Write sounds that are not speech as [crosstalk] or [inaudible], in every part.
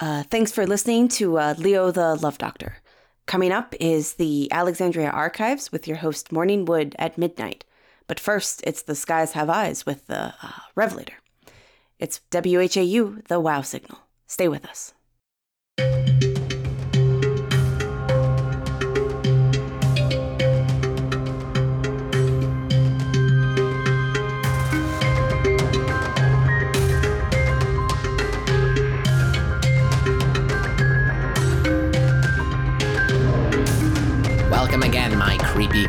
Uh, thanks for listening to uh, Leo the Love Doctor. Coming up is the Alexandria Archives with your host Morning Wood at midnight. But first, it's the Skies Have Eyes with the uh, Revelator. It's WHAU, the Wow Signal. Stay with us.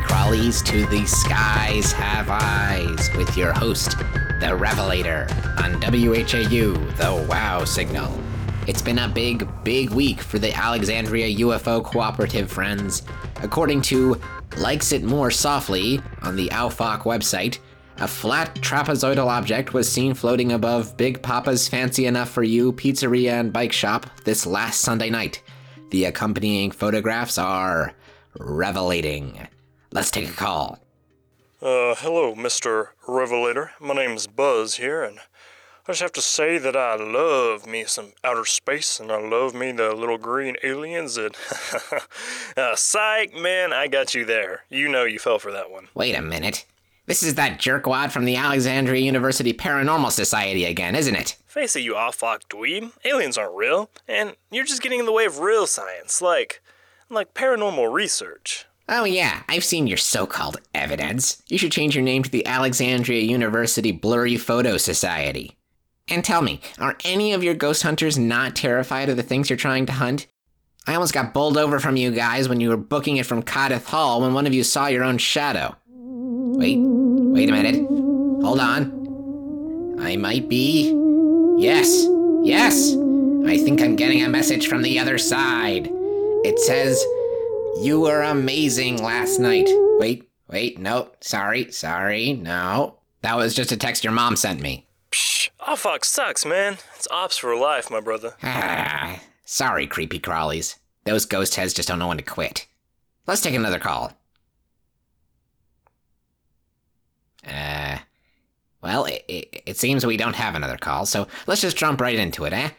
Crawlies, to the Skies Have Eyes with your host, the Revelator, on WHAU, the Wow Signal. It's been a big, big week for the Alexandria UFO Cooperative friends. According to Likes It More Softly on the AUFOC website, a flat trapezoidal object was seen floating above Big Papa's Fancy Enough for You pizzeria and bike shop this last Sunday night. The accompanying photographs are revelating. Let's take a call. Uh, hello, Mr. Revelator. My name's Buzz here, and I just have to say that I love me some outer space, and I love me the little green aliens. And [laughs] uh, psych, man, I got you there. You know you fell for that one. Wait a minute. This is that jerkwad from the Alexandria University Paranormal Society again, isn't it? Face it, you off-lock dweeb. Aliens aren't real, and you're just getting in the way of real science, like, like paranormal research. Oh, yeah, I've seen your so called evidence. You should change your name to the Alexandria University Blurry Photo Society. And tell me, are any of your ghost hunters not terrified of the things you're trying to hunt? I almost got bowled over from you guys when you were booking it from Cardiff Hall when one of you saw your own shadow. Wait, wait a minute. Hold on. I might be. Yes, yes! I think I'm getting a message from the other side. It says, You were amazing last night. Wait, wait, no, sorry, sorry, no. That was just a text your mom sent me. Psh, off-lock sucks, man. It's ops for life, my brother. Ah, [sighs] sorry, creepy crawlies. Those ghost heads just don't know when to quit. Let's take another call. Uh, well, it, it, it seems we don't have another call, so let's just jump right into it, eh?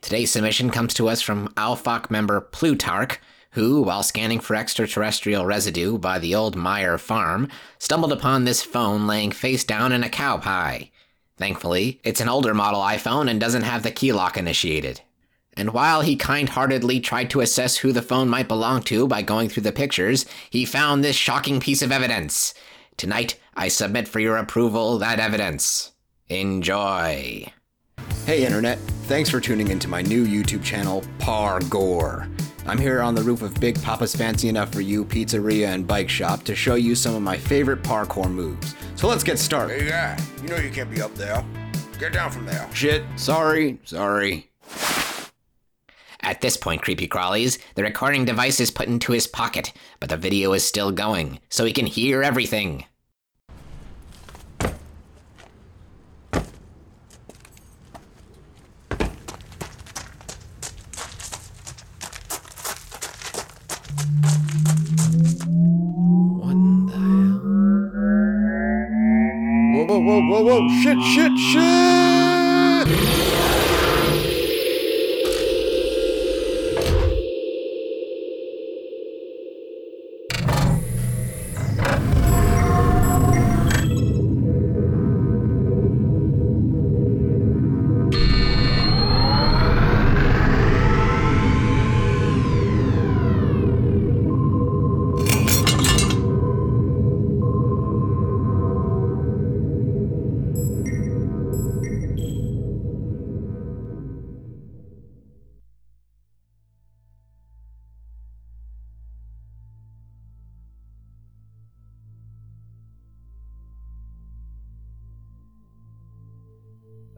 Today's submission comes to us from AUFOC member Plutarch, who, while scanning for extraterrestrial residue by the old Meyer farm, stumbled upon this phone laying face down in a cow pie. Thankfully, it's an older model iPhone and doesn't have the key lock initiated. And while he kind heartedly tried to assess who the phone might belong to by going through the pictures, he found this shocking piece of evidence. Tonight, I submit for your approval that evidence. Enjoy. Hey Internet, thanks for tuning into my new YouTube channel, Par Gore. I'm here on the roof of Big Papa's Fancy Enough for You pizzeria and bike shop to show you some of my favorite parkour moves. So let's get started. Hey guy, you know you can't be up there. Get down from there. Shit, sorry, sorry. At this point, creepy crawlies, the recording device is put into his pocket, but the video is still going, so he can hear everything. Whoa, whoa, whoa, whoa, shit, shit, shit!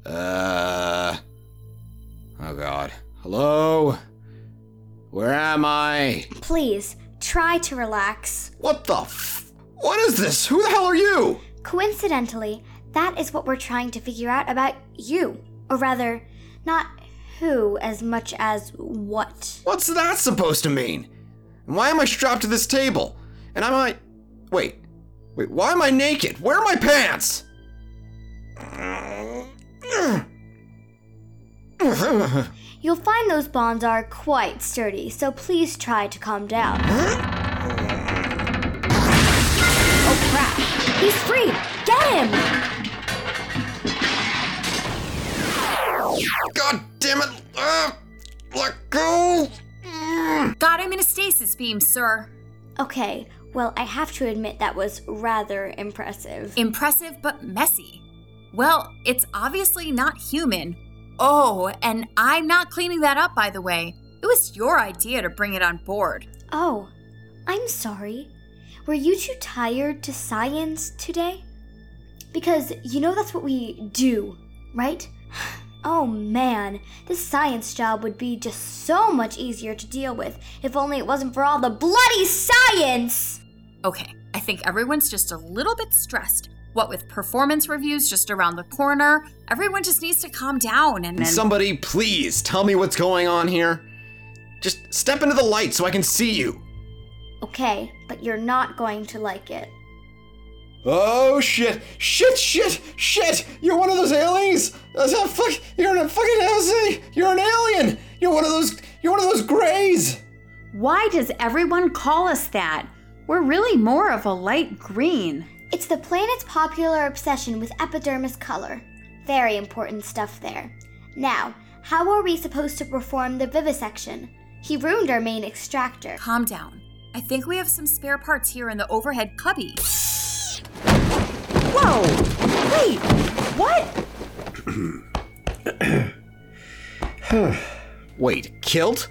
Uh. Oh god. Hello? Where am I? Please, try to relax. What the f? What is this? Who the hell are you? Coincidentally, that is what we're trying to figure out about you. Or rather, not who as much as what. What's that supposed to mean? And why am I strapped to this table? And am I. Wait. Wait, why am I naked? Where are my pants? You'll find those bonds are quite sturdy, so please try to calm down. oh crap! He's free! Get him! God damn it! Ah, let go! Got him in a stasis beam, sir. Okay, well, I have to admit that was rather impressive. Impressive but messy. Well, it's obviously not human. Oh, and I'm not cleaning that up, by the way. It was your idea to bring it on board. Oh, I'm sorry. Were you too tired to science today? Because you know that's what we do, right? [sighs] Oh man, this science job would be just so much easier to deal with if only it wasn't for all the bloody science! Okay, I think everyone's just a little bit stressed. What with performance reviews just around the corner, everyone just needs to calm down and then. Somebody, please tell me what's going on here. Just step into the light so I can see you. Okay, but you're not going to like it. Oh shit! Shit! Shit! Shit! You're one of those aliens! That's a fuck! You're a fucking alien! Eh? You're an alien! You're one of those! You're one of those grays! Why does everyone call us that? We're really more of a light green. It's the planet's popular obsession with epidermis color. Very important stuff there. Now, how are we supposed to perform the vivisection? He ruined our main extractor. Calm down. I think we have some spare parts here in the overhead cubby. Whoa! Wait! What? Wait, kilt?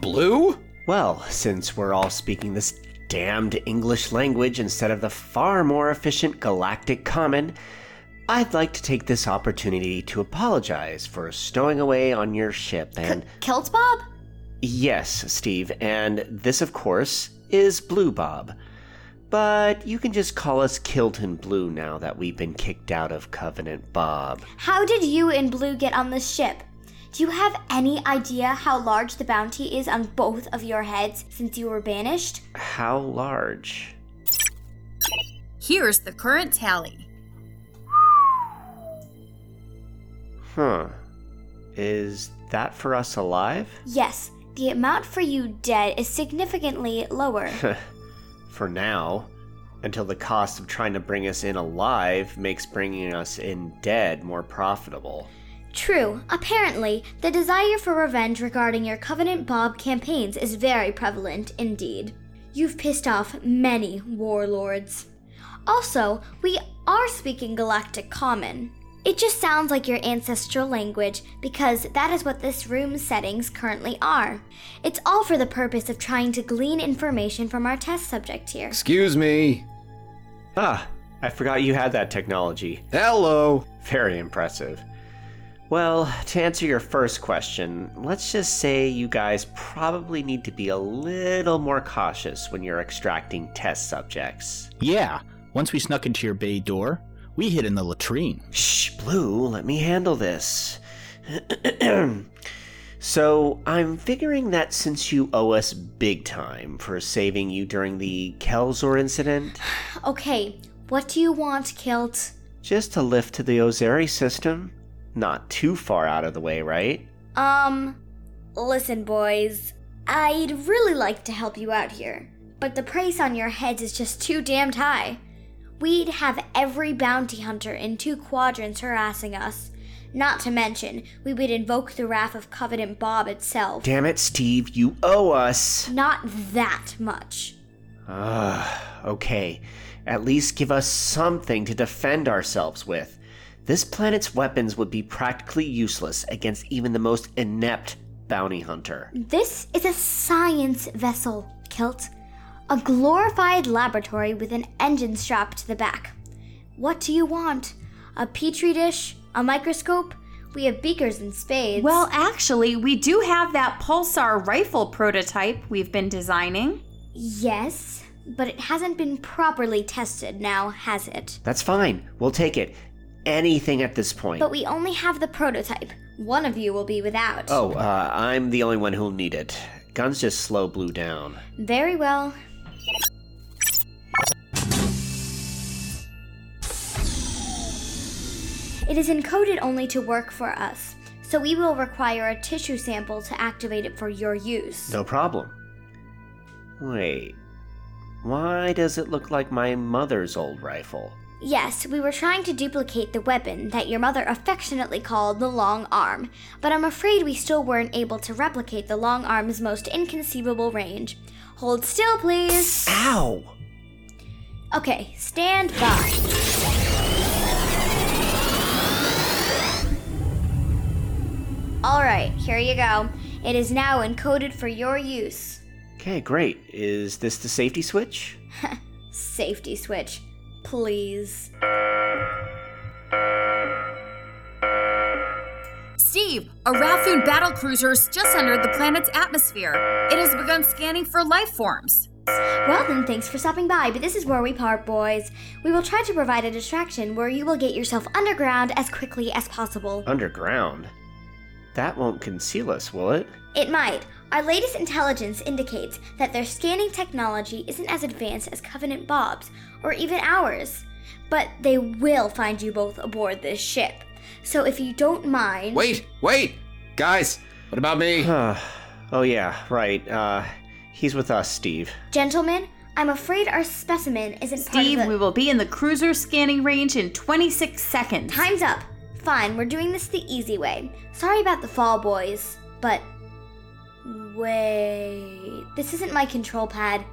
Blue? Well, since we're all speaking this damned English language instead of the far more efficient galactic common, I'd like to take this opportunity to apologize for stowing away on your ship and. Kilt Bob? Yes, Steve, and this, of course, is Blue Bob. But you can just call us Kilt and Blue now that we've been kicked out of Covenant Bob. How did you and Blue get on this ship? Do you have any idea how large the bounty is on both of your heads since you were banished? How large? Here's the current tally. Huh. Is that for us alive? Yes, the amount for you dead is significantly lower. [laughs] for now. Until the cost of trying to bring us in alive makes bringing us in dead more profitable. True. Apparently, the desire for revenge regarding your Covenant Bob campaigns is very prevalent indeed. You've pissed off many warlords. Also, we are speaking Galactic Common. It just sounds like your ancestral language because that is what this room's settings currently are. It's all for the purpose of trying to glean information from our test subject here. Excuse me. Ah, I forgot you had that technology. Hello. Very impressive. Well, to answer your first question, let's just say you guys probably need to be a little more cautious when you're extracting test subjects. Yeah, once we snuck into your bay door, we hid in the latrine. Shh, Blue, let me handle this. [clears throat] so, I'm figuring that since you owe us big time for saving you during the Kelzor incident, [sighs] Okay, what do you want, Kilt? just a lift to the Ozeri system. Not too far out of the way, right? Um, listen, boys. I'd really like to help you out here, but the price on your heads is just too damned high. We'd have every bounty hunter in two quadrants harassing us. Not to mention, we would invoke the wrath of Covenant Bob itself. Damn it, Steve, you owe us. Not that much. Ugh, okay. At least give us something to defend ourselves with. This planet's weapons would be practically useless against even the most inept bounty hunter. This is a science vessel, Kilt. A glorified laboratory with an engine strapped to the back. What do you want? A petri dish? A microscope? We have beakers and spades. Well, actually, we do have that pulsar rifle prototype we've been designing. yes, but it hasn't been properly tested now, has it? That's fine. We'll take it. Anything at this point. But we only have the prototype. One of you will be without. oh, uh, I'm the only one who'll need it. Guns just slow Blue down. Very well. It is encoded only to work for us, so we will require a tissue sample to activate it for your use. No problem. Wait. Why does it look like my mother's old rifle? Yes, we were trying to duplicate the weapon that your mother affectionately called the long arm, but I'm afraid we still weren't able to replicate the long arm's most inconceivable range. Hold still, please. Ow! Okay, stand by. Alright, here you go. It is now encoded for your use. Okay, great. Is this the safety switch? [laughs] Safety switch. Please. Steve, a Ralphoon battle cruiser is just under the planet's atmosphere. It has begun scanning for life forms. Well, then, thanks for stopping by, but this is where we part, boys. We will try to provide a distraction where you will get yourself underground as quickly as possible. Underground? That won't conceal us, will it? It might. Our latest intelligence indicates that their scanning technology isn't as advanced as Covenant Bob's, or even ours. But they will find you both aboard this ship. So if you don't mind. Wait, wait! Guys, what about me? oh, yeah, right. Uh, he's with us, Steve. Gentlemen, I'm afraid our specimen isn't part of Steve, the. we will be in the cruiser scanning range in 26 seconds. Time's up. Fine, we're doing this the easy way. Sorry about the fall, boys, but. Wait. This isn't my control pad.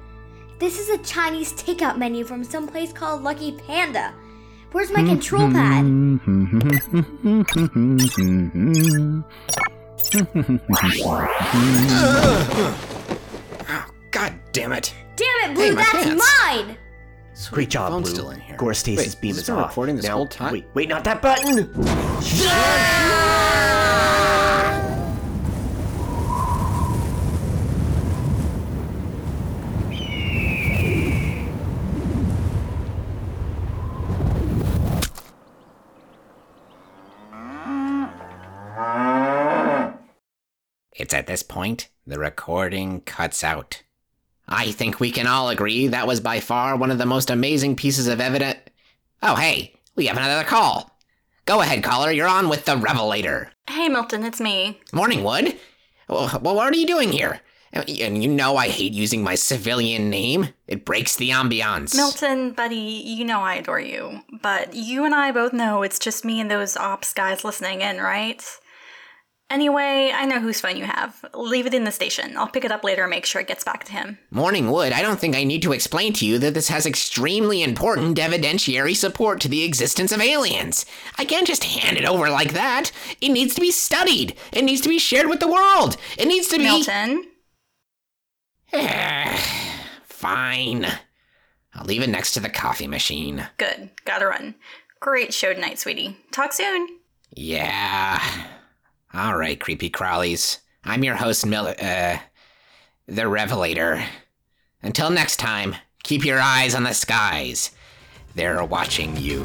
This is a Chinese takeout menu from some place called Lucky Panda. Where's my control pad? oh, [laughs] God damn it. Damn it, Blue, Hey, that's pants. mine! Great job, Blue. still in here. Gore Stasis Wait, beam has is this been off. recording this now, whole time? Wait, wait, not that button! It's at this point the recording cuts out. I think we can all agree that was by far one of the most amazing pieces of evidence. Oh, hey, we have another call. Go ahead, caller. You're on with the Revelator. Hey, Milton, it's me. Morning, Wood. Well, well, what are you doing here? Uh, and you know I hate using my civilian name. It breaks the ambiance. Milton, buddy, you know I adore you. But you and I both know it's just me and those ops guys listening in, right? Anyway, I know whose phone you have. Leave it in the station. I'll pick it up later and make sure it gets back to him. Morning Wood, I don't think I need to explain to you that this has extremely important evidentiary support to the existence of aliens. I can't just hand it over like that. It needs to be studied. It needs to be shared with the world. It needs to be. Milton? [sighs] Fine. I'll leave it next to the coffee machine. Good. Gotta run. Great show tonight, sweetie. Talk soon. Yeah. All right, creepy crawlies. I'm your host, Mil- uh, the Revelator. Until next time, keep your eyes on the skies. They're watching you.